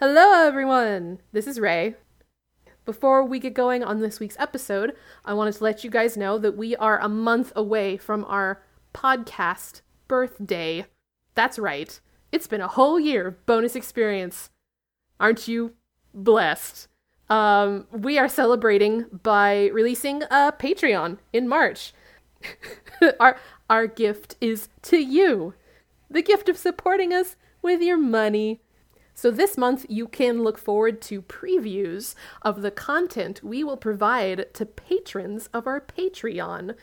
Hello, everyone. This is Ray. Before we get going on this week's episode, I wanted to let you guys know that we are a month away from our podcast birthday. That's right. It's been a whole year of bonus experience. Aren't you blessed? Um, we are celebrating by releasing a Patreon in March. our our gift is to you. The gift of supporting us with your money. So this month you can look forward to previews of the content we will provide to patrons of our Patreon.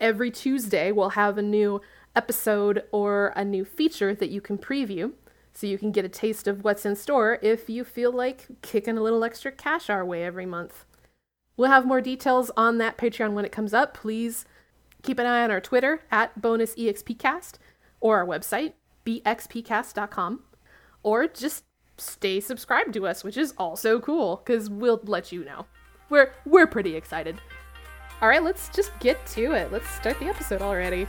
Every Tuesday we'll have a new episode or a new feature that you can preview so you can get a taste of what's in store if you feel like kicking a little extra cash our way every month. We'll have more details on that Patreon when it comes up. Please keep an eye on our Twitter at bonusexpcast or our website, bxpcast.com, or just stay subscribed to us, which is also cool because we'll let you know. We're we're pretty excited. All right, let's just get to it. Let's start the episode already.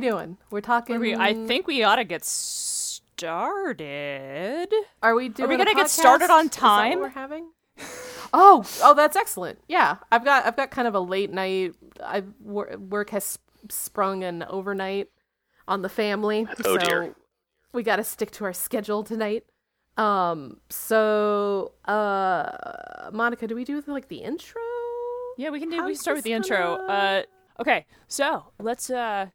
We doing? We're talking. We, I think we ought to get started. Are we doing? Are we gonna get started on Is that what time? we're having. Oh, oh, that's excellent. Yeah, I've got I've got kind of a late night. I wor- work has sprung an overnight on the family, Oh, so dear. we got to stick to our schedule tonight. Um, so uh, Monica, do we do like the intro? Yeah, we can do. we can start with the intro. gonna- Uh, okay, so let's uh,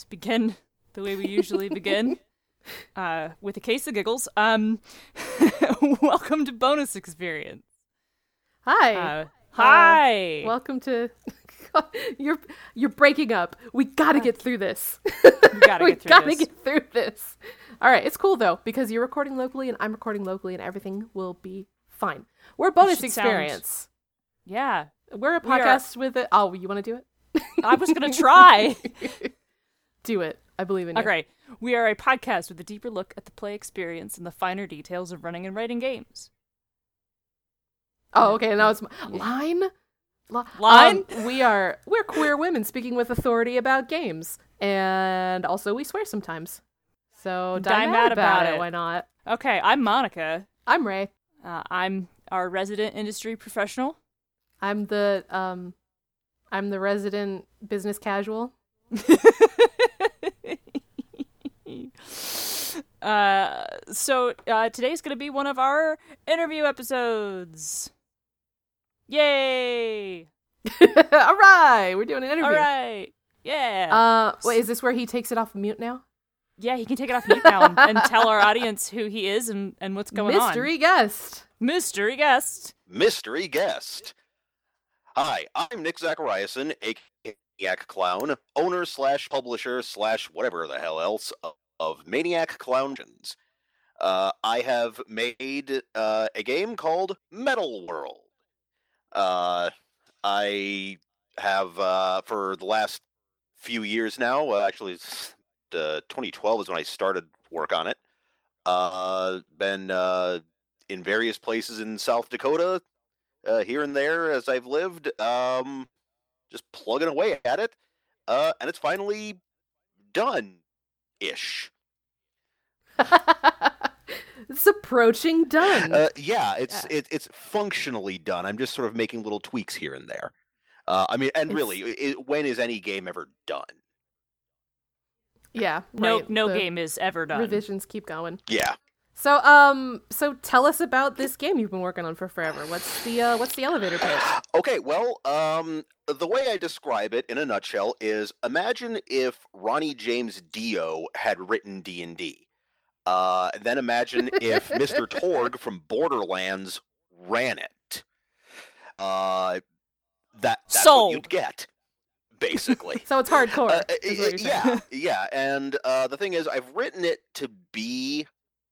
let's begin the way we usually begin. Uh, with a case of giggles. Um, welcome to bonus experience. Hi. Uh, hi. Welcome to. you're you're breaking up. We got to get through this. we gotta we get through gotta this. get through this. All right, it's cool though because you're recording locally and I'm recording locally and everything will be fine. We're bonus should sound- experience. Yeah, We're a We are- podcast with it. Oh, you want to do it? I was gonna try. Do it. I believe in you. Okay, we are a podcast with a deeper look at the play experience and the finer details of running and writing games. Oh, okay. Now it's my, line. Li- Line? Um, we are we're queer women speaking with authority about games, and also we swear sometimes. So die, mad, about, it. Why not? Okay, I'm Monica. I'm Ray. Uh, I'm our resident industry professional. I'm the um, I'm the resident business casual. uh, so uh, today's going to be one of our interview episodes. Yay! All right, we're doing an interview. All right. Yeah. Uh, wait, is this where he takes it off mute now? yeah, he can take it off mute now and, and tell our audience who he is and, and what's going on. Mystery guest. Mystery guest. mystery guest. Hi, I'm Nick Zachariason, aka Maniac Clown, owner slash publisher slash whatever the hell else of, of Maniac Clowngens. Uh, I have made uh, a game called Metal World. Uh, I have uh, for the last few years now. Actually, it's, uh, 2012 is when I started work on it. Uh, been uh, in various places in South Dakota, here and there as I've lived, um, just plugging away at it, and it's finally done ish. it's approaching done. Uh, yeah, it's it, it's functionally done. I'm just sort of making little tweaks here and there. Uh, I mean, and It's- really, i when is any game ever done? yeah. No, right, no the game is ever done. Revisions keep going. Yeah. So, um, so tell us about this game you've been working on for forever. What's the uh, what's the elevator pitch? Okay, well, um, the way I describe it in a nutshell is imagine if Ronnie James Dio had written D and D. Uh, then imagine if Mr. Torgue from Borderlands ran it. Uh, that that's Sold. what you'd get, basically. So it's hardcore. Uh, is what you're saying. yeah, yeah, and uh, the thing is, I've written it to be,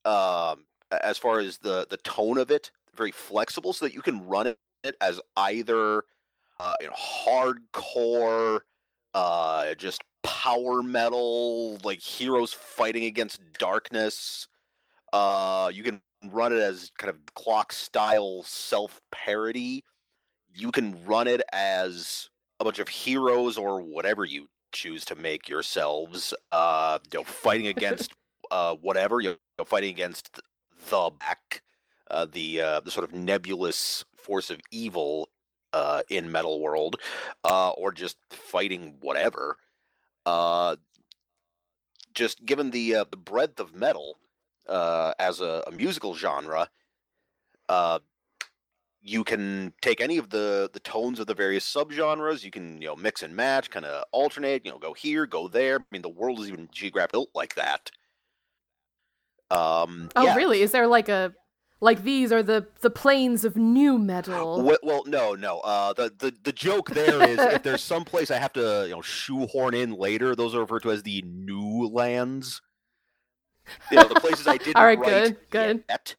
um, as far as the the tone of it, very flexible, so that you can run it as either uh, you know, hardcore, uh, just power metal, like heroes fighting against darkness. Uh, you can run it as kind of clock style self parody. You can run it as a bunch of heroes or whatever you choose to make yourselves. Uh, you know, fighting against uh, whatever you know, fighting against the back, uh, the uh, the sort of nebulous force of evil uh, in Metal World, uh, or just fighting whatever. Uh, just given the uh, the breadth of metal uh, as a, a musical genre, uh, you can take any of the the tones of the various subgenres. You can you know mix and match, kind of alternate. You know, go here, go there. I mean, the world is even geographically built like that. Um, Oh, yeah. really? Is there like a like these are the the planes of new metal? Well, well, no, no. Uh, the, the the joke there is if there's some place I have to you know shoehorn in later, those are referred to as the new lands. You know, the places I didn't All right, good, good. yet.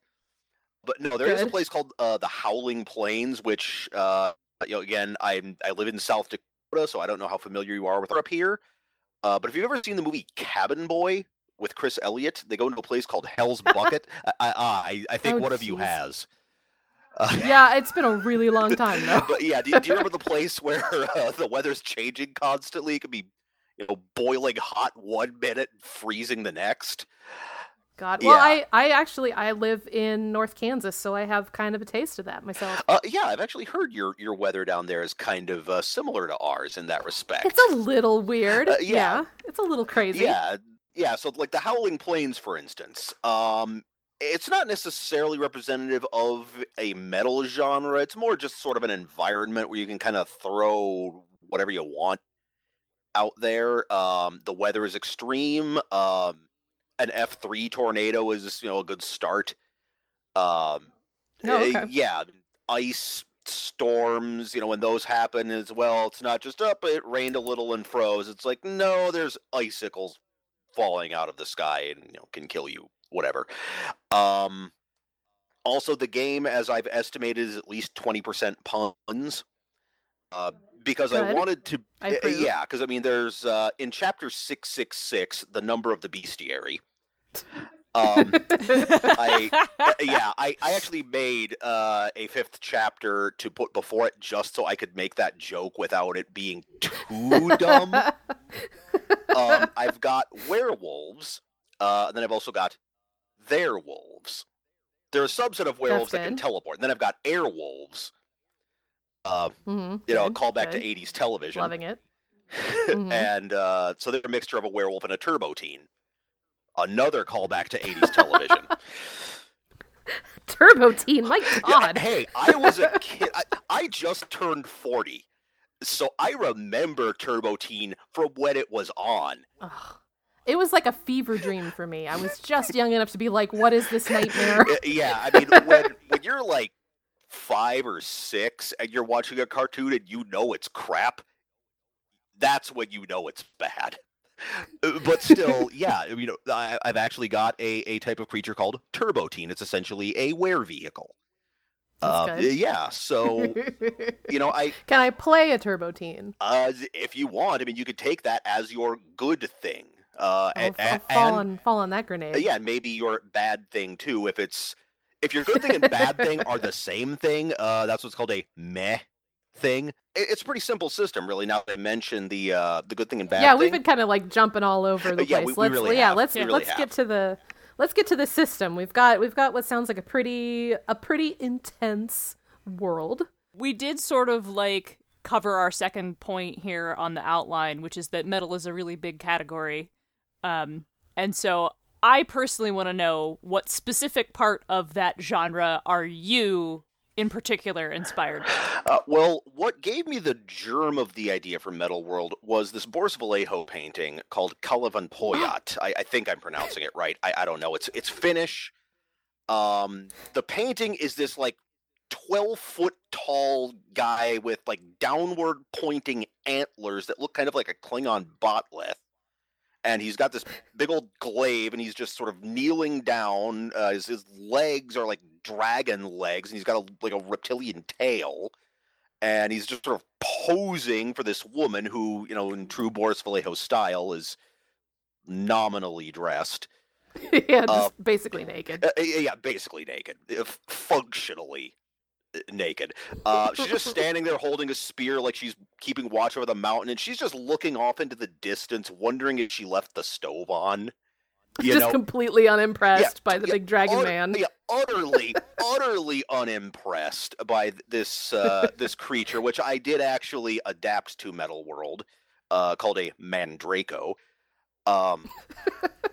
But no, there is a place called uh, the Howling Plains, which uh, you know, again, I'm I live in South Dakota, so I don't know how familiar you are with up here. Uh, but if you've ever seen the movie Cabin Boy with Chris Elliott, they go into a place called Hell's Bucket. I, I, I, I think Oh, one of you has. Uh, yeah, it's been a really long time though. but yeah, do, do you remember the place where uh, the weather's changing constantly? It could be, you know, boiling hot one minute, and freezing the next. God. Well, Yeah. I I actually I live in North Kansas, so I have kind of a taste of that myself. Uh, yeah, I've actually heard your your weather down there is kind of uh, similar to ours in that respect. It's a little weird. Uh, yeah. it's a little crazy. Yeah, yeah. So like the Howling Plains, for instance, um, it's not necessarily representative of a metal genre. It's more just sort of an environment where you can kind of throw whatever you want out there. Um, the weather is extreme. Um, an F three tornado is you know a good start. Um, Oh, uh, okay. yeah, ice storms, you know, when those happen as well, it's not just up, it rained a little and froze. It's like, no, there's icicles falling out of the sky and, you know, can kill you, whatever. Um, also, the game, as I've estimated, is at least 20% puns. Uh, because I wanted to, I uh, yeah, because I mean, there's uh, in chapter 666, the number of the bestiary. Um, I uh, yeah, I, I actually made uh, a fifth chapter to put before it just so I could make that joke without it being too dumb. um, I've got werewolves, uh, and then I've also got their wolves. There are a subset of werewolves that can teleport. And then I've got airwolves. Uh, Mhm, you know, a good, callback good. to 80s television. Loving it. Mhm. and uh, so they're a mixture of a werewolf and a turbo teen. Another callback to 80s television. Turbo Teen, my Yeah, God. hey, I was a kid. I, I just turned 40. So I remember Turbo Teen from when it was on. Ugh. It was like a fever dream for me. I was just young enough to be like, "What is this nightmare?" Yeah, I mean, when, when you're like five or six and you're watching a cartoon and you know it's crap, that's when you know it's bad. Uh, But still, yeah, you know, I, I've actually got a, a type of creature called Turbo Teen. It's essentially a were vehicle. Uh, yeah, so you know, I Can I play a Turbo Teen? uh, if you want, I mean, you could take that as your good thing. Uh, I'll, and, I'll fall and- on fall on that grenade. yeah, and maybe your bad thing too. If it's if your good thing and bad thing are the same thing, uh, that's what's called a meh thing. It's a pretty simple system, really. Now that I mentioned the uh, the good thing and bad thing. yeah, thing. we've been kind of like jumping all over the yeah, place. we- we let's really yeah, have. let's We really let's have. get to the let's get to the system. We've got we've got what sounds like a pretty a pretty intense world. we did sort of like cover our second point here on the outline, which is that metal is a really big category. Um, and so I personally want to know what specific part of that genre are you in particular inspired? Uh, well, what gave me the germ of the idea for Metal World was this Boris Vallejo painting called Kalevan Poyat. I, I think I'm pronouncing it right. I, I don't know. It's it's Finnish. Um, the painting is this like 12 foot tall guy with like downward pointing antlers that look kind of like a Klingon bat'leth. And he's got this big old glaive, and he's just sort of kneeling down. Uh, his, his legs are like dragon legs, and he's got a, like a reptilian tail, and he's just sort of posing for this woman who, you know, in true Boris Vallejo style, is nominally dressed. yeah, just Uh, basically naked. Uh, yeah, basically naked, functionally naked. Uh, she's just standing there holding a spear like she's keeping watch over the mountain, and she's just looking off into the distance, wondering if she left the stove on. You just know, completely unimpressed by the yeah, big dragon ut- man. Yeah, utterly, utterly unimpressed by this uh, this creature, which I did actually adapt to Metal World, uh, called a Mandraco. Um,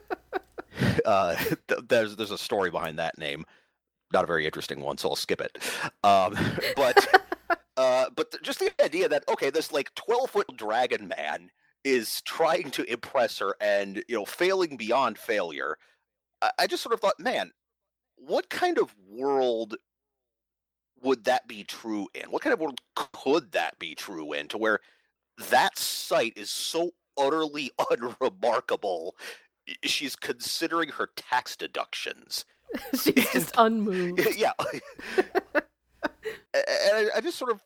uh, th- there's there's a story behind that name, not a very interesting one, so I'll skip it. Um, but uh, but th- just the idea that okay, this like twelve foot dragon man is trying to impress her and you know failing beyond failure. I, I just sort of thought, man, what kind of world would that be true in? What kind of world could that be true in? To where that sight is so utterly unremarkable, she's considering her tax deductions. She's just unmoved. yeah. And I, I just sort of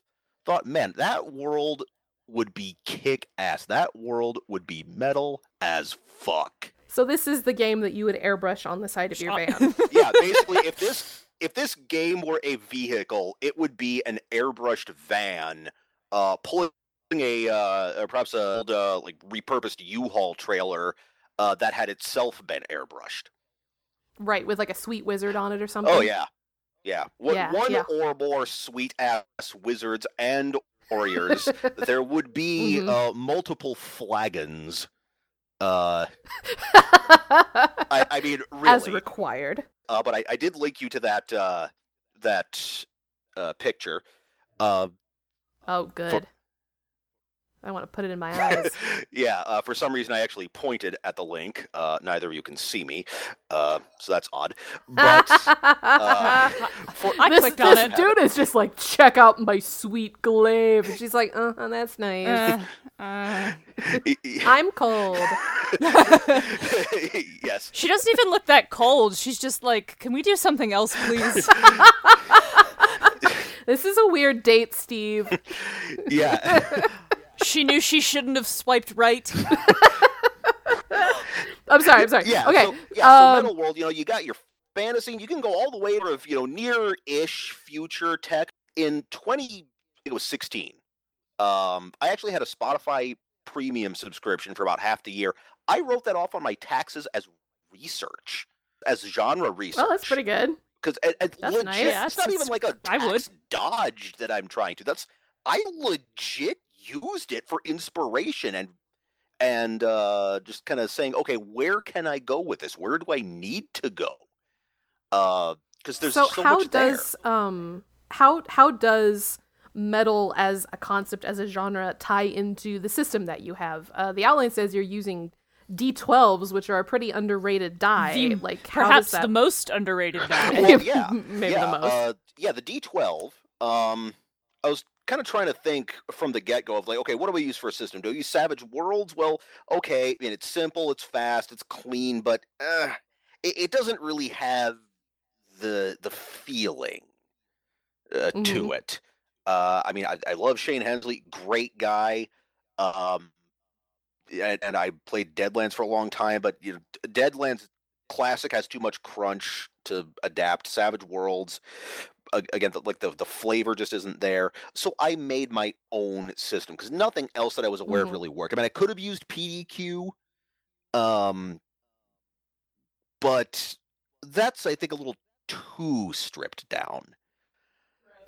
thought, man, that world would be kick ass. That world would be metal as fuck. So this is the game that you would airbrush on the side of your van. Yeah, basically, if this if this game were a vehicle, it would be an airbrushed van, uh, pulling a uh, perhaps a uh, like repurposed U-Haul trailer uh, that had itself been airbrushed. Right, with like a sweet wizard on it or something. Oh yeah, yeah. One, Yeah, one yeah. or more sweet ass wizards and warriors. there would be Mhm. uh, multiple flagons. Uh, I, I mean, As really. required. uh, but I, I did link you to that uh, that uh, picture. Uh, Oh, good. I want to put it in my eyes. yeah, uh, for some reason I actually pointed at the link. Uh, neither of you can see me, uh, so that's odd. But uh, for, I this clicked on this it. dude is just like, check out my sweet glaive. And she's like, uh, that's nice. Uh, uh. I'm cold. yes, She doesn't even look that cold. She's just like, can we do something else, please? This is a weird date, Steve. yeah. She knew she shouldn't have swiped right. I'm sorry. I'm sorry. Yeah. Okay. So, yeah. So um, Metal World, you know, you got your fantasy. You can go all the way to you know near-ish future tech. In 20, I think it was 16. Um, I actually had a Spotify premium subscription for about half the year. I wrote that off on my taxes as research, as genre research. Oh, that's pretty good. Because it, it That's legit, nice. It's not even like a I would. tax dodge that I'm trying to. That's I legit used it for inspiration and and uh, just kind of saying, okay, where can I go with this? Where do I need to go? Because there's so, so, how much there. does um how how does metal as a concept as a genre tie into the system that you have? Uh, the outline says you're using D12s, which are a pretty underrated die. The- like how Perhaps that the most underrated die. Well, yeah, maybe yeah, the most. Uh, yeah, the D12. Um, I was kind of trying to think from the get go of like, okay, what do we use for a system? Do I use Savage Worlds? Well, okay, I mean, it's simple, it's fast, it's clean, but uh, it, it doesn't really have the the feeling uh, to Mhm. it. Uh, I mean, I, I love Shane Hensley, great guy. Um, and, and I played Deadlands for a long time, but you know, Deadlands Classic has too much crunch to adapt. Savage Worlds, again, the, like the the flavor just isn't there. So I made my own system because nothing else that I was aware Mhm. of really worked. I mean, I could have used PDQ, um, but that's I think a little too stripped down.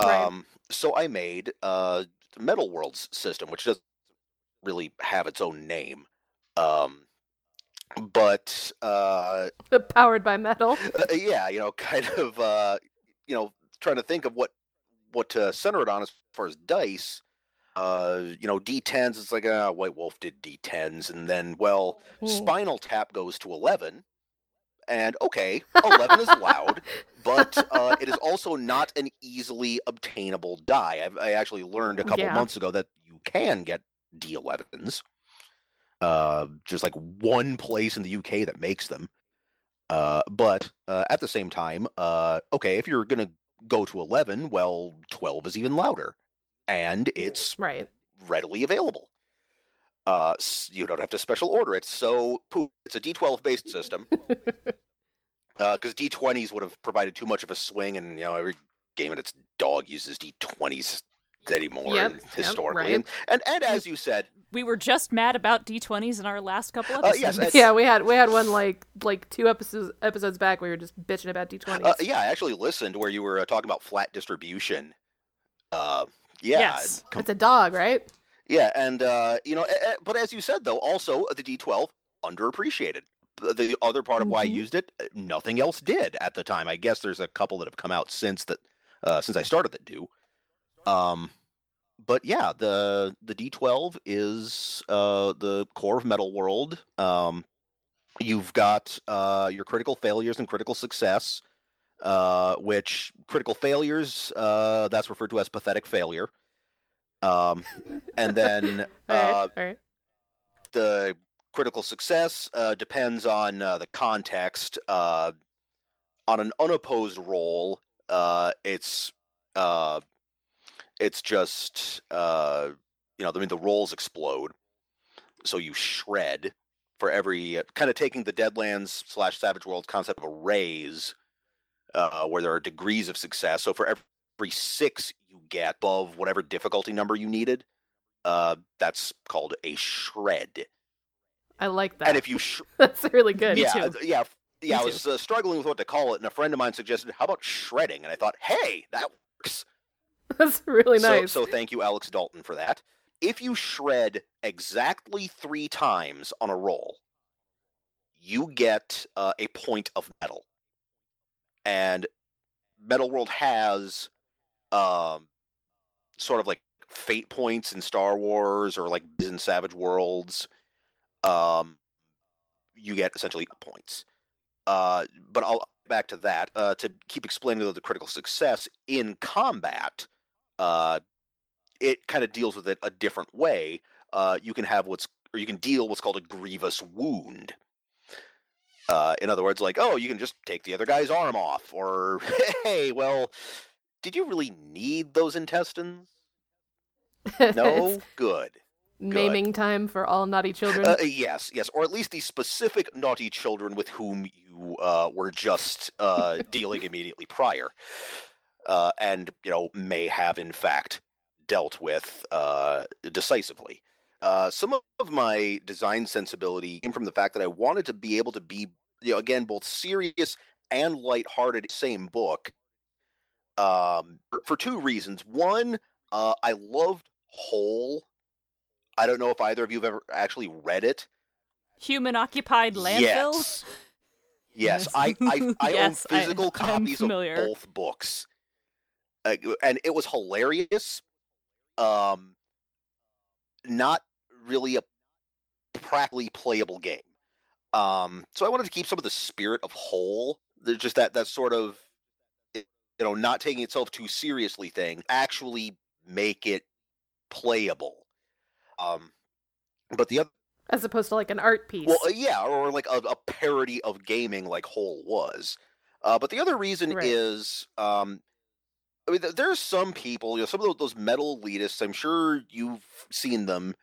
Right. Um, so I made uh, Metal Worlds system, which doesn't really have its own name. Um, but uh, Powered by metal. uh, yeah, you know, kind of, uh, you know, trying to think of what what to center it on as far as dice. Uh, you know, D10s. It's like, uh, White Wolf did D10s, and then, well, Ooh. Spinal Tap goes to 11, and okay, 11 is loud, but uh, it is also not an easily obtainable die. I've, I actually learned a couple Yeah. months ago that you can get D11s. Uh, just like one place in the UK that makes them. Uh, but uh, at the same time, uh, okay, if you're gonna go to 11, well, 12 is even louder, and it's Right. readily available. Uh, you don't have to special order it. So poof, it's a D12 based system. Because D20s would have provided too much of a swing, and you know every game in its dog uses D20s anymore Yep, and yep, historically. right. and, and and as you said, We were just mad about D20s in our last couple Uh, episodes. yes, It's- Yeah, we had we had one like like two episodes episodes back. We were just bitching about D20s. uh, yeah, I actually listened where you were uh, talking about flat distribution. Uh, yeah, Yes. com- It's a dog, right? Yeah, and uh, you know, a- a- but as you said though, also uh, the D12 underappreciated. The- The other part of why I Mhm. used it, uh, nothing else did at the time. I guess there's a couple that have come out since that, uh, since I started that do. Um, but yeah, the the D12 is uh the core of Metal World. Um, you've got uh your critical failures and critical success. Uh, which critical failures, uh, that's referred to as pathetic failure. Um, and then All right, uh, all right. the critical success uh, depends on uh, the context. Uh, on an unopposed roll, uh, it's uh, it's just uh, you know, I mean, the rolls explode, so you shred for every kind of taking the Deadlands slash Savage World concept of a raise, uh, where there are degrees of success. So for every six you get above whatever difficulty number you needed, uh, that's called a shred. I like that. And if you, sh- That's really good. yeah, too. uh, yeah, yeah, I was uh, struggling with what to call it, and a friend of mine suggested, "How about shredding?" And I thought, "Hey, that works." That's really So, nice. so thank you, Alex Dalton, for that. If you shred exactly three times on a roll, you get uh, a point of metal. And Metal World has um, sort of like fate points in Star Wars or like in Savage Worlds. Um, you get essentially points. Uh, but I'll back to that uh, to keep explaining the critical success in combat uh, it kind of deals with it a different way. Uh, you can have what's, or you can deal what's called a grievous wound. Uh, in other words, like, oh, you can just take the other guy's arm off, or hey, well, did you really need those intestines? No, It's good. naming time for all naughty children. Uh, yes, yes, or at least the specific naughty children with whom you uh, were just uh, dealing immediately prior, uh, and you know may have in fact dealt with uh, decisively. Uh, some of my design sensibility came from the fact that I wanted to be able to be, you know, again, both serious and lighthearted. Same book. Um, for, two reasons. One, uh, I loved HOL. I don't know if either of you have ever actually read it. Human occupied landfill? Yes. Yes, I I, I Yes, own physical I'm copies of both books, uh, and it was hilarious. Um, not really a practically playable game. Um, so I wanted to keep some of the spirit of HOL. There's just that that sort of you know not taking itself too seriously thing. Actually make it playable. Um, but the other. as opposed to like an art piece. Well, uh, yeah, or like a, a parody of gaming, like HOL was. Uh, but the other reason Right. is, um, I mean, th- there's some people, you know, some of those metal elitists. I'm sure you've seen them.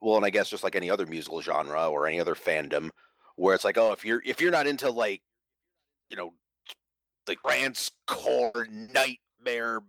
Well, and I guess just like any other musical genre or any other fandom, where it's like, oh, if you're if you're not into like, you know, the Grant's core nightmare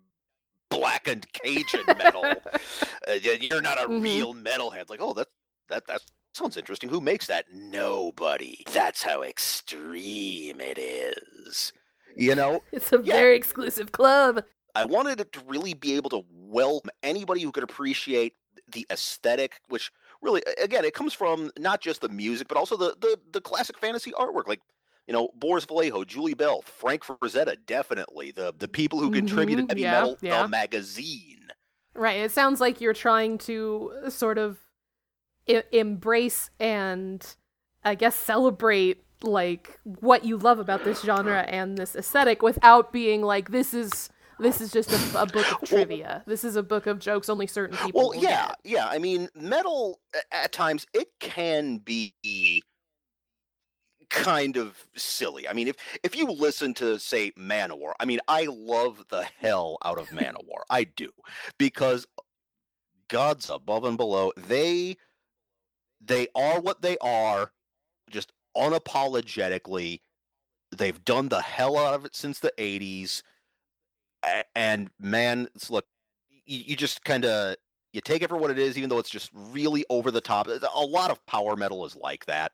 blackened Cajun metal, uh, you're not a Mhm. real metalhead. Like, oh, that that that sounds interesting. Who makes that? Nobody. That's how extreme it is. You know, it's a yeah. very exclusive club. I wanted it to really be able to welcome anybody who could appreciate the aesthetic, which really, again, it comes from not just the music, but also the the, the classic fantasy artwork, like you know Boris Vallejo, Julie Bell, Frank Frazetta, definitely the the people who contributed Mhm, Heavy yeah, Metal yeah. the magazine. Right. It sounds like you're trying to sort of I- embrace and I guess celebrate like what you love about this genre and this aesthetic without being like this is This is just a, a book of trivia. This is a book of jokes only certain people. Well, yeah, get. yeah. I mean, metal at times it can be kind of silly. I mean, if if you listen to say Manowar, I mean, I love the hell out of Manowar. I do because gods above and below, they they are what they are, just unapologetically. They've done the hell out of it since the '80s, A- and man, look, you, you just kind of you take it for what it is, even though it's just really over the top. A lot of power metal is like that,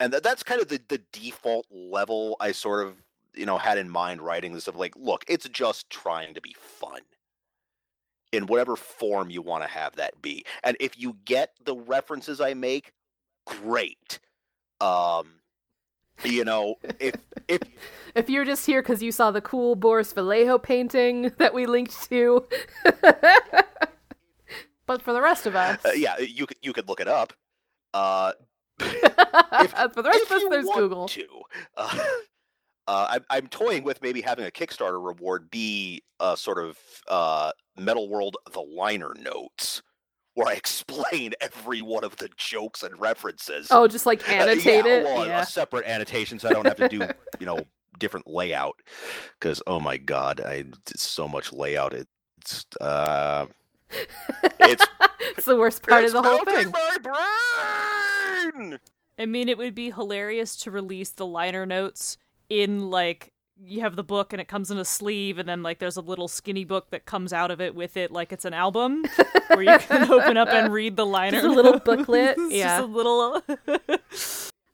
and that, that's kind of the the default level I sort of you know had in mind writing this of like, look, it's just trying to be fun in whatever form you want to have that be, and if you get the references I make, great. Um, you know, if if If you're just here because you saw the cool Boris Vallejo painting that we linked to, but for the rest of us, uh, yeah, you could you could look it up. Uh, for the rest if of us, there's Google. To. Uh, uh, I'm, I'm toying with maybe having a Kickstarter reward be a sort of uh, Metal World the liner notes, where I explain every one of the jokes and references. Oh, just like Uh, annotate yeah, it. well, yeah. a separate annotation, so I don't have to do you know different layout. Because oh my god, I it's so much layout. It's uh, it's it's the worst part of the whole thing. my brain. I mean, it would be hilarious to release the liner notes in like you have the book and it comes in a sleeve, and then like there's a little skinny book that comes out of it with it, like it's an album where you can open up and read the liner. Just a little booklet, It's yeah. just a little.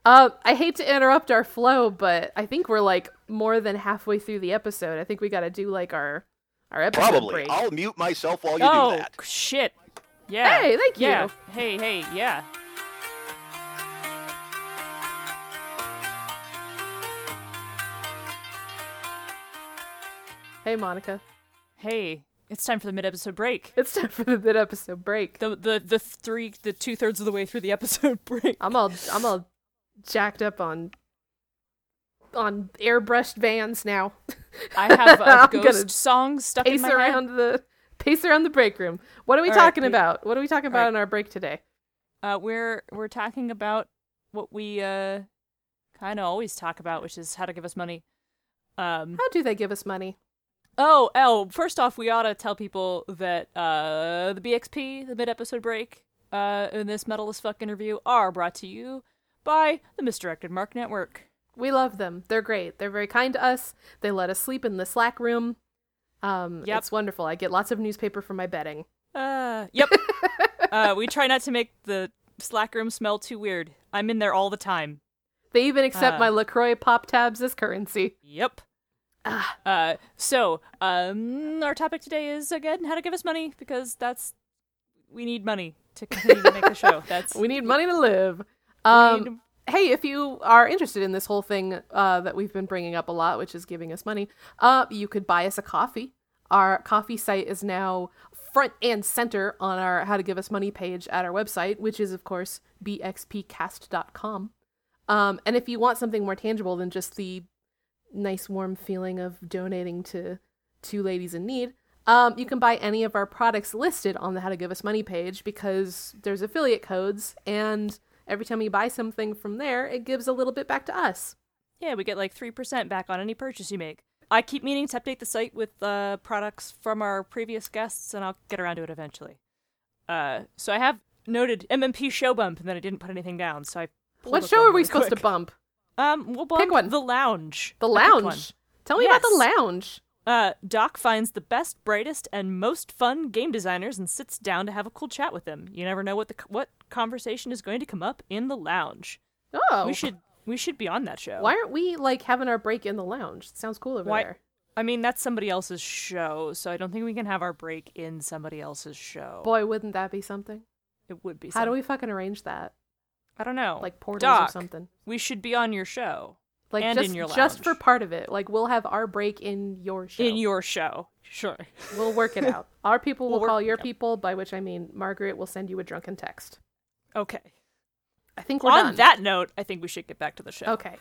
Uh, I hate to interrupt our flow, but I think we're like more than halfway through the episode. I think we got to do like our our episode Probably. break. I'll mute myself while you oh do that. Oh, shit! Yeah. Hey, thank you. Yeah. Hey, hey, yeah. Hey, Monica, Hey, it's time for the mid-episode break. it's time for the mid episode break. The the the three the two thirds of the way through the episode break. I'm all I'm all jacked up on on airbrushed vans now. I have I'm ghost songs stuck in pace my head. around the pace around the break room. What are we All right, talking we- about? What are we talking about right. in our break today? Uh, we're we're talking about what we uh kind of always talk about, which is how to give us money. Um. How do they give us money? Oh, oh. First off, we ought to tell people that uh the BXP, the mid episode break, uh, in this metal as fuck interview are brought to you by the Misdirected Mark Network. We love them. They're great. They're very kind to us. They let us sleep in the Slack room. Um, Yep. It's wonderful. I get lots of newspaper for my bedding. Uh, yep. uh, we try not to make the Slack room smell too weird. I'm in there all the time. They even accept Uh. my LaCroix pop tabs as currency. Yep. Ah. Uh, so, um, our topic today is again how to give us money because that's we need money to continue to make the show. That's We need money to live. Um, need- hey, if you are interested in this whole thing uh, that we've been bringing up a lot, which is giving us money, uh, you could buy us a coffee. Our coffee site is now front and center on our How to Give Us Money page at our website, which is, of course, bxpcast.com. Um, and if you want something more tangible than just the nice, warm feeling of donating to two ladies in need, um, you can buy any of our products listed on the How to Give Us Money page because there's affiliate codes, and every time you buy something from there, it gives a little bit back to us. yeah, we get like three percent back on any purchase you make. I keep meaning to update the site with uh, products from our previous guests, and I'll get around to it eventually. Uh, so I have noted MMP show bump, and then I didn't put anything down. So I What show are we really supposed to bump? Um, we'll bump one. The lounge. The I picked one. lounge. Tell me about the lounge. Uh, Doc finds the best, brightest, and most fun game designers and sits down to have a cool chat with them. You never know what the what conversation is going to come up in the lounge. Oh, We should we should be on that show. Why aren't we like having our break in the lounge? It sounds cool over Why- there. I mean, that's somebody else's show, so I don't think we can have our break in somebody else's show. Boy, wouldn't that be something? it would be. How do we fucking arrange that? I don't know, like portals Doc, or something. We should be on your show, like and just, in your lounge. just for part of it. Like we'll have our break in your show. In your show, sure. We'll work it out. Our people will we'll call work, your yeah. people, by which I mean Margaret will send you a drunken text. Okay. I think on done. that note, I think we should get back to the show. Okay.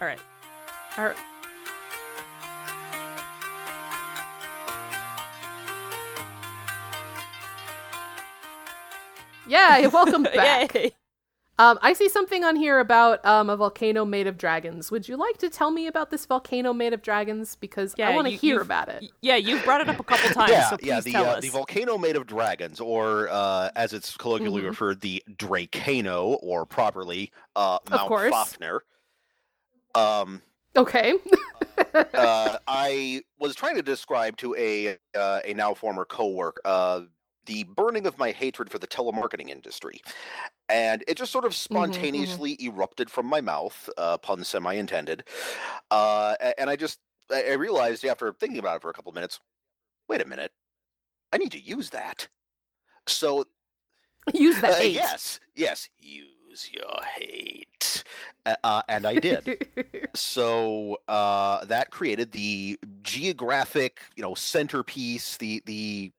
All right. All right. Yeah, welcome back. Yay. Um, I see something on here about um, a volcano made of dragons. Would you like to tell me about this volcano made of dragons? Because yeah, I want to you- hear about it. Yeah, you've brought it up a couple times, yeah, so please yeah. The tell uh, us. the volcano made of dragons, or uh, as it's colloquially Mhm. referred, the Dracano, or properly uh, Mount course. Fafnir. Um, Okay. uh, I was trying to describe to a uh, a now former coworker uh, the burning of my hatred for the telemarketing industry, and it just sort of Mm-hmm, spontaneously erupted from my mouth, uh, pun semi intended. Uh, and I just I realized after thinking about it for a couple of minutes, wait a minute, I need to use that. So Use that uh, hate. yes, yes, use your hate, uh, and I did so uh, that created the geographic, you know, centerpiece, the the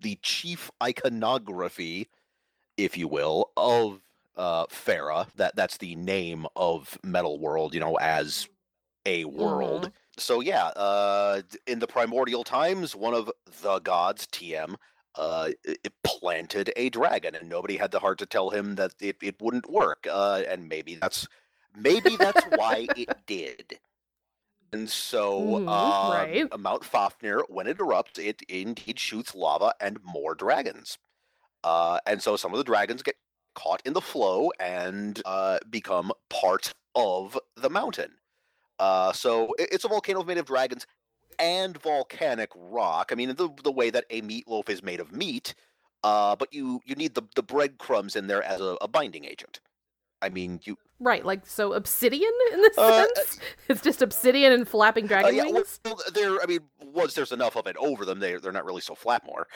the chief iconography, if you will, of uh, Farah. That that's the name of Metal World, you know, as a world. So yeah, uh, in the primordial times, one of the gods, TM, uh, planted a dragon, and nobody had the heart to tell him that it, it wouldn't work. Uh, and maybe that's maybe that's why it did. And so, Mhm, uh, right. Mount Fafnir, when it erupts, it indeed shoots lava and more dragons. Uh, and so some of the dragons get caught in the flow and uh, become part of the mountain. Uh, so it's a volcano made of dragons and volcanic rock. I mean, the the way that a meatloaf is made of meat, uh, but you you need the the breadcrumbs in there as a, a binding agent. I mean, you right, like so obsidian in this Uh, sense? It's just obsidian and flapping uh, dragon yeah, well, wings? well, there. I mean, once there's enough of it over them, they they're not really so flat more.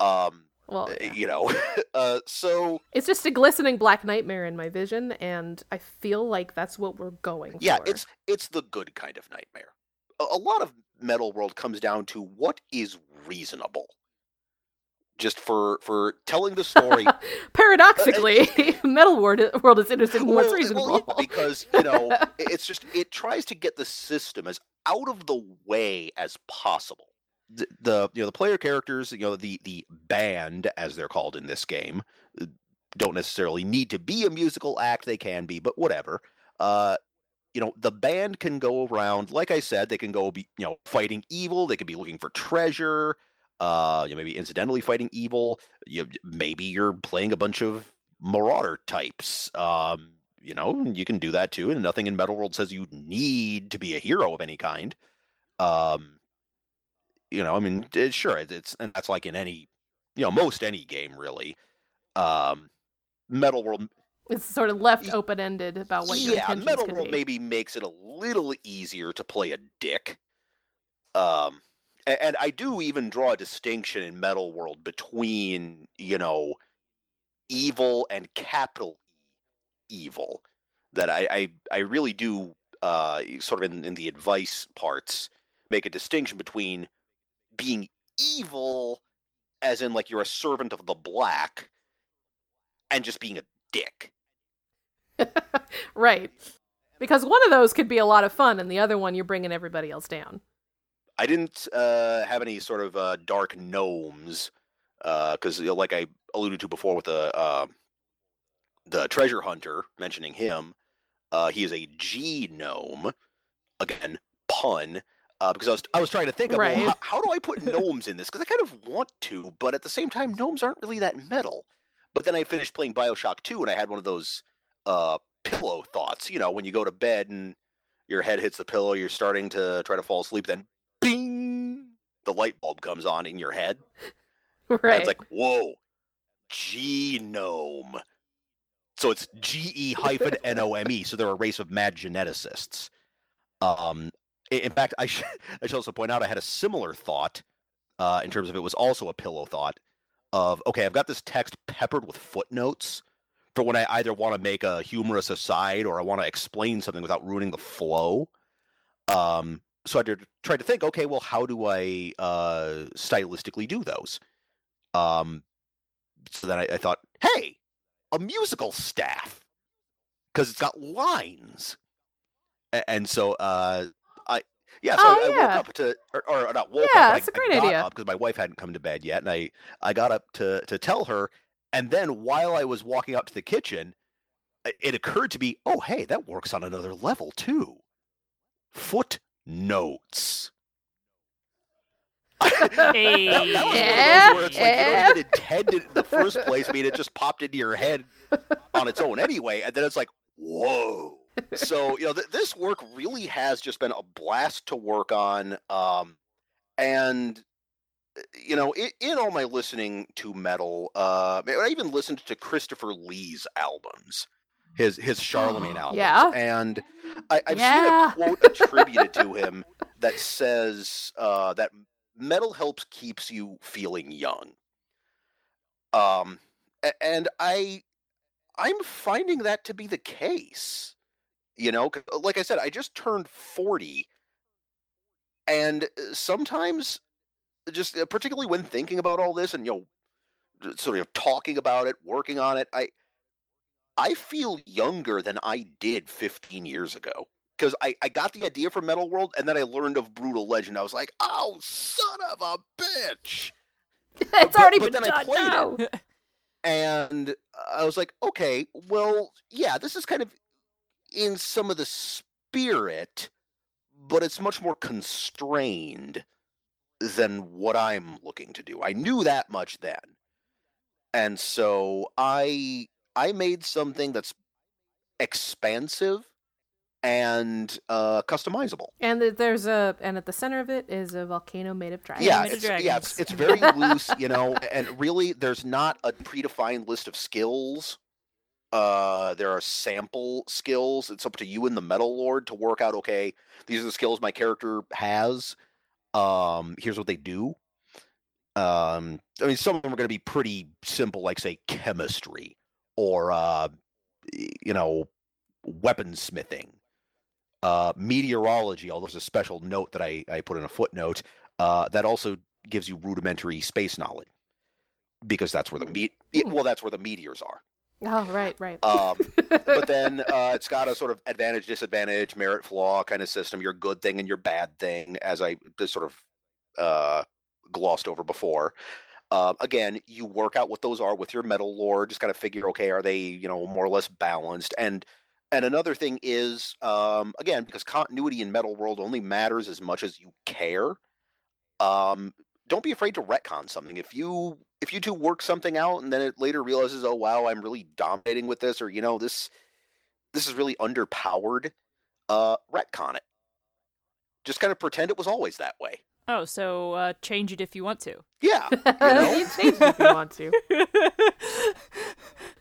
Um, Well, uh, yeah. you know, uh, so it's just a glistening black nightmare in my vision, and I feel like that's what we're going for. yeah, for. it's it's the good kind of nightmare. A, a lot of Metal World comes down to what is reasonable. Just for for telling the story Paradoxically, Metal World, World is interested in what's Well, reasonable. well, because you know it's just it tries to get the system as out of the way as possible. The, you know the player characters, you know the the band as they're called in this game, uh, don't necessarily need to be a musical act. They can be, but whatever. Uh, you know the band can go around. Like I said, they can go be you know fighting evil. They could be looking for treasure. Uh, you know, maybe incidentally fighting evil. You maybe you're playing a bunch of marauder types. Um, you know, you can do that too, and nothing in Metal World says you need to be a hero of any kind. Um, you know, I mean, it, sure, it- it's and that's like in any, you know, most any game really. Um, Metal World, It's sort of left open ended about what yeah, Metal World be. maybe makes it a little easier to play a dick. Um, a- and, I do even draw a distinction in Metal World between, you know, evil and capital E evil. That I, I, I really do, uh, sort of in, in the advice parts, make a distinction between being evil, as in like you're a servant of the black, and just being a dick. right. Because one of those could be a lot of fun, and the other one you're bringing everybody else down. I didn't uh, have any sort of uh, dark gnomes because, you know, like I alluded to before with the uh, the treasure hunter, mentioning him, uh, he is a G gnome. Again, pun. Uh, because I was I was trying to think of well, how, how do I put gnomes in this? Because I kind of want to, but at the same time, gnomes aren't really that metal. But then I finished playing Bioshock 2, and I had one of those uh, pillow thoughts. You know, when you go to bed and your head hits the pillow, you're starting to try to fall asleep, then bing, the light bulb comes on in your head. And it's like, whoa, genome. So it's G E hyphen N O M E. So they're a race of mad geneticists. Um, in fact, I should, I should also point out I had a similar thought uh, in terms of it was also a pillow thought of okay, I've got this text peppered with footnotes for when I either want to make a humorous aside or I want to explain something without ruining the flow. Um, so I did, tried to think, okay, well, how do I uh, stylistically do those? Um, so then I, I thought, hey, a musical staff, because it's got lines. And so uh, yeah, so Oh, I, I woke up to, or, or not woke Yeah, up, that's but a I, great I idea. because my wife hadn't come to bed yet, and I, I got up to to tell her, And then while I was walking out to the kitchen, it occurred to me, oh, hey, that works on another level too. Footnotes. Hey. That, that was one of Yeah, those where it's like you don't even intend it in the first place. I mean, it just popped into your head on its own anyway, and then it's like, whoa. So you know, th- this work really has just been a blast to work on, um, and uh, you know, in, in all my listening to metal, uh, I even listened to Christopher Lee's albums, his his Charlemagne albums, Yeah. and I, I've Yeah. seen a quote attributed to him that says uh, that metal helps keeps you feeling young. Um, and I, I'm finding that to be the case. You know, uh, like I said, I just turned forty, and uh, sometimes, just uh, particularly when thinking about all this and you know, sort of talking about it, working on it, I, I feel younger than I did 15 years ago because I, I got the idea from Metal World and then I learned of Brutal Legend. I was like, oh, son of a bitch. it's but- already but been then I done it. now. And I was like, okay, well, yeah, this is kind of in some of the spirit, but it's much more constrained than what I'm looking to do. I knew that much then. And so I I made something that's expansive and uh customizable. And th- there's a and at the center of it is a volcano made of dragons. yeah, made of it's, yeah, it's, it's very loose, you know, and really there's not a predefined list of skills. Uh, there are sample skills. It's up to you and the Metal Lord to work out. Okay, these are the skills my character has. Um, here's what they do. Um, I mean, some of them are going to be pretty simple, like say chemistry or uh, you know, weaponsmithing. Uh, meteorology, although there's a special note that I, I put in a footnote uh, that also gives you rudimentary space knowledge because that's where the me- it- well that's where the meteors are Oh, right, right. um, but then uh, it's got a sort of advantage disadvantage merit flaw kind of system your good thing and your bad thing as i just sort of uh, glossed over before uh, again you work out what those are with your metal lord, just kind of figure okay are they you know more or less balanced and and another thing is um, again because continuity in metal world only matters as much as you care um, don't be afraid to retcon something if you if you two work something out and then it later realizes oh wow i'm really dominating with this or you know this this is really underpowered uh retcon it just kind of pretend it was always that way Oh, so uh, change it if you want to. yeah you change it if you want to.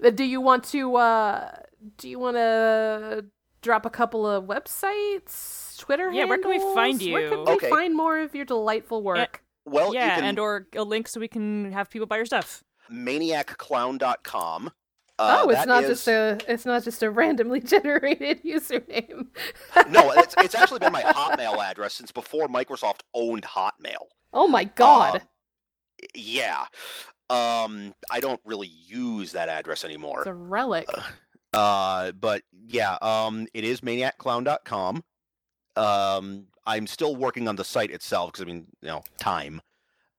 Uh, Do you want to? uh Do you want to drop a couple of websites, Twitter? Yeah, where can we handles? find Where can you? we Okay. find more of your delightful work? Well yeah, you can and or a link so we can have people buy your stuff. maniacclown.com uh, oh, it's not is- just a. It's not just a randomly generated username. no it's, it's actually been my hotmail address since before microsoft owned hotmail Oh my god. Uh, yeah um i don't really use that address anymore it's a relic. Uh, but yeah, um, it is maniacclown.com. Um, I'm still working on the site itself because I mean, you know, time.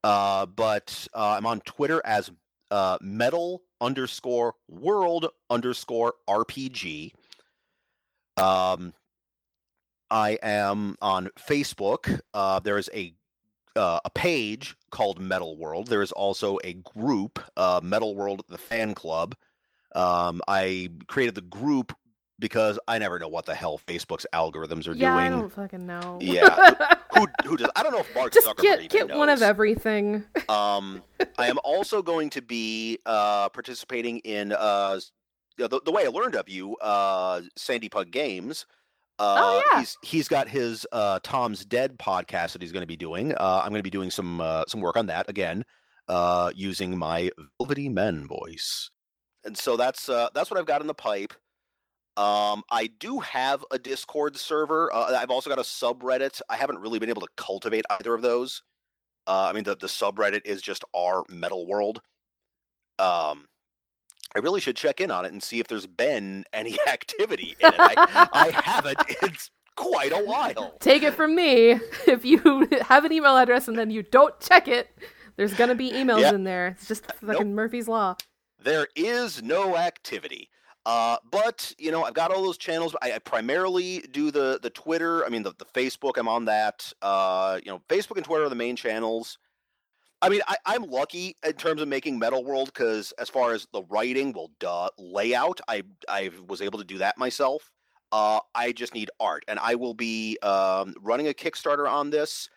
Uh, but uh, I'm on Twitter as uh, metal underscore world underscore RPG. Um, I am on Facebook. Uh, there is a uh, a page called Metal World. There is also a group, uh, Metal World the Fan Club. Um, I created the group because I never know what the hell Facebook's algorithms are yeah, I doing. don't fucking know. Yeah, Who who does? I don't know if Mark Just Zuckerberg get get one of everything. Um, I am also going to be uh, participating in uh, s- you know, the, the way I learned of you, uh, Sandy Pug Games. Uh, Oh, yeah. He's he's got his uh, Tom's Dead podcast that he's going to be doing. Uh, I'm going to be doing some uh, some work on that again, uh, using my Velvety Men voice. And so that's uh, that's what I've got in the pipe. Um, I do have a Discord server. Uh, I've also got a subreddit. I haven't really been able to cultivate either of those. Uh, I mean, the, the subreddit is just our metal world. Um, I really should check in on it and see if there's been any activity in it. I, I haven't. It's quite a while. Take it from me. If you have an email address and then you don't check it, there's gonna be emails Yeah. in there. It's just fucking Nope. Murphy's law. there is no activity. Uh, but you know, I've got all those channels. I, I primarily do the the Twitter. I mean, the, the Facebook. I'm on that. Uh, you know, Facebook and Twitter are the main channels. I mean, I, I'm lucky in terms of making Metal World because as far as the writing, well, duh, layout, I I was able to do that myself. Uh, I just need art, and I will be um, running a Kickstarter on this.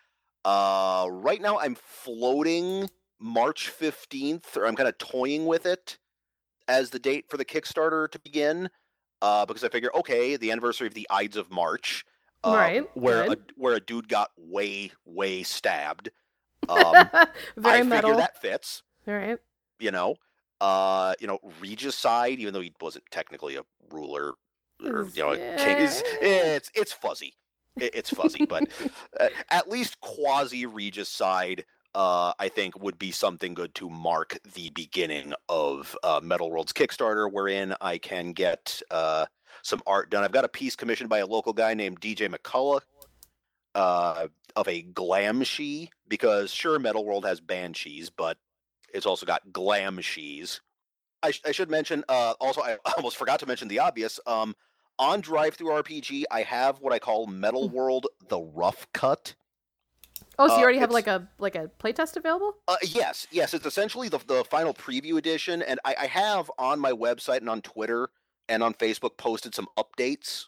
Uh, right now, I'm floating March 15th, or I'm kind of toying with it as the date for the Kickstarter to begin, uh, because I figure, okay, the anniversary of the Ides of March, uh, Right, where a, where a dude got way way stabbed. Um, Very I metal. figure that fits. All right. You know, uh, you know, Regicide, even though he wasn't technically a ruler, or you know, a king, is it's it's fuzzy. It, it's fuzzy, but uh, at least quasi Regicide, uh, I think, would be something good to mark the beginning of uh, Metal World's Kickstarter, wherein I can get uh, some art done. I've got a piece commissioned by a local guy named DJ McCullough uh, of a glam she because sure, Metal World has banshees, but it's also got glam shees. I, sh- I should mention uh, also I almost forgot to mention the obvious. Um, on DriveThruRPG, I have what I call Metal World the Rough Cut. Oh, so you Uh, already have like a like a playtest available? Uh, yes, yes, it's essentially the the final preview edition, and I, I have on my website and on Twitter and on Facebook posted some updates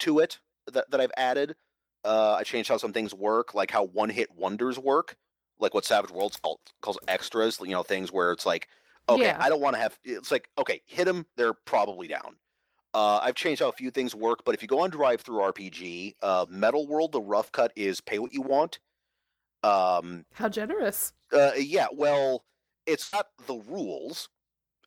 to it that, that I've added. Uh, I changed how some things work, like how one hit wonders work, like what Savage Worlds call, calls extras. You know, things where it's like, okay, Yeah. I don't want to have. It's like, okay, hit them, they're probably down. Uh, I've changed how a few things work, but if you go on DriveThruRPG, uh, Metal World, the rough cut is pay what you want. Um, How generous. uh, yeah, well, it's not the rules,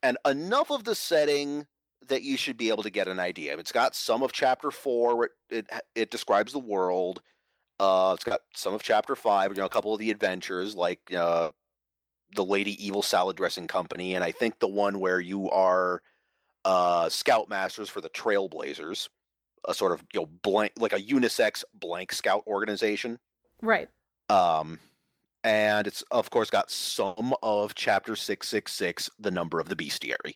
and enough of the setting that you should be able to get an idea. It's got some of chapter four, it it, it describes the world. Uh, it's got some of chapter five, you know, a couple of the adventures, like uh, the Lady Evil Salad Dressing Company, and I think the one where you are uh, scoutmasters for the Trailblazers, a sort of you know blank, like a unisex blank scout organization. Right. Um, and it's of course got some of chapter six six six, the number of the bestiary.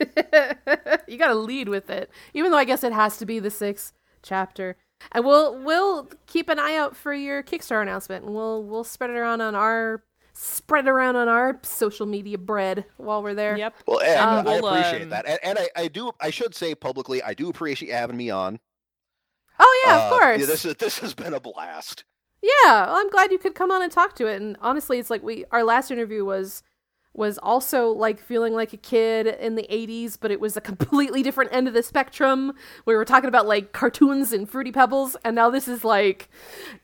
you got to lead with it, even though I guess it has to be the sixth chapter. And we'll we'll keep an eye out for your Kickstarter announcement, and we'll we'll spread it around on our spread it around on our social media bread while we're there. Yep. Well, and Um, I we'll, appreciate um, that, and, and I, I do. I should say publicly, I do appreciate you having me on. Oh yeah, Uh, of course. yeah, this is this has been a blast. Yeah, well, I'm glad you could come on and talk to it. And honestly, it's like we our last interview was was also like feeling like a kid in the 80s, but it was a completely different end of the spectrum. We were talking about like cartoons and fruity pebbles, and now this is like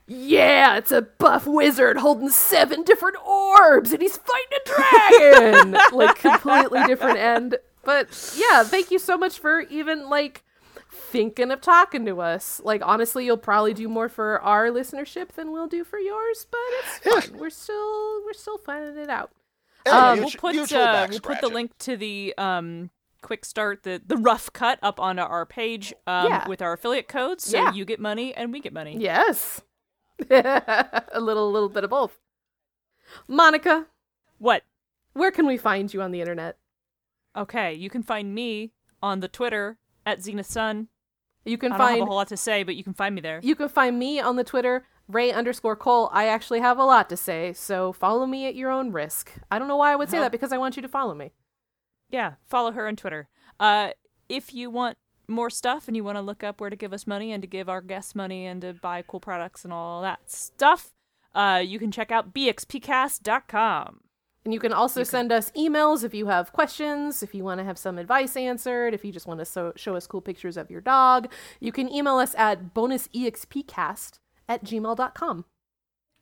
yeah, it's a buff wizard holding seven different orbs and he's fighting a dragon. like completely different end. But yeah, thank you so much for even like thinking of talking to us. Like honestly, you'll probably do more for our listenership than we'll do for yours, but it's fine. We're still we're still finding it out. Yeah, Um, we'll put uh, we'll put the link to the um quick start the the rough cut up onto our page um Yeah. with our affiliate code so Yeah. you get money and we get money. Yes. a little little bit of both. Monica, What? where can we find you on the internet? Okay, you can find me on the Twitter at Zenith Sun. You can I don't have a find whole lot to say, but you can find me there. you can find me on the Twitter, Ray underscore Cole. I actually have a lot to say, so follow me at your own risk. I don't know why I would say Uh-huh. that because I want you to follow me. Yeah, follow her on Twitter. Uh, if you want more stuff and you want to look up where to give us money and to give our guests money and to buy cool products and all that stuff, uh, you can check out bxpcast.com. And you can also send us emails if you have questions, if you want to have some advice answered, if you just want to so- show us cool pictures of your dog. You can email us at bonusexpcast at gmail.com.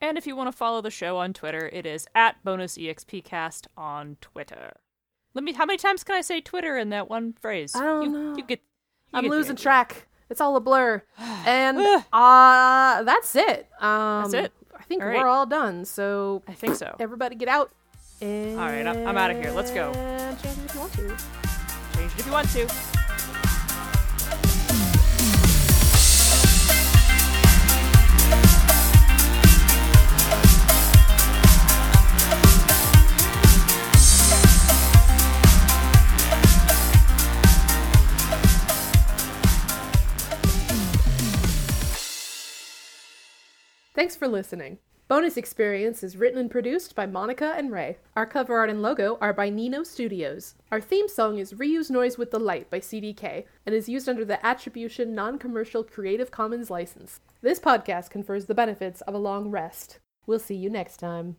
And if you want to follow the show on Twitter, it is at bonusexpcast on Twitter. Let me. How many times can I say Twitter in that one phrase? I don't you, know. You get. you I'm get losing track. It's all a blur. And uh, that's it. Um, That's it? I think All we're all done. So I think so. everybody get out. And All right, I'm, I'm out of here. Let's go. Change it if you want to. Change it if you want to. Thanks for listening. Bonus Experience is written and produced by Monica and Ray. Our cover art and logo are by Nino Studios. Our theme song is Reuse Noise with the Light by CDK and is used under the Attribution Non Commercial Creative Commons license. This podcast confers the benefits of a long rest. We'll see you next time.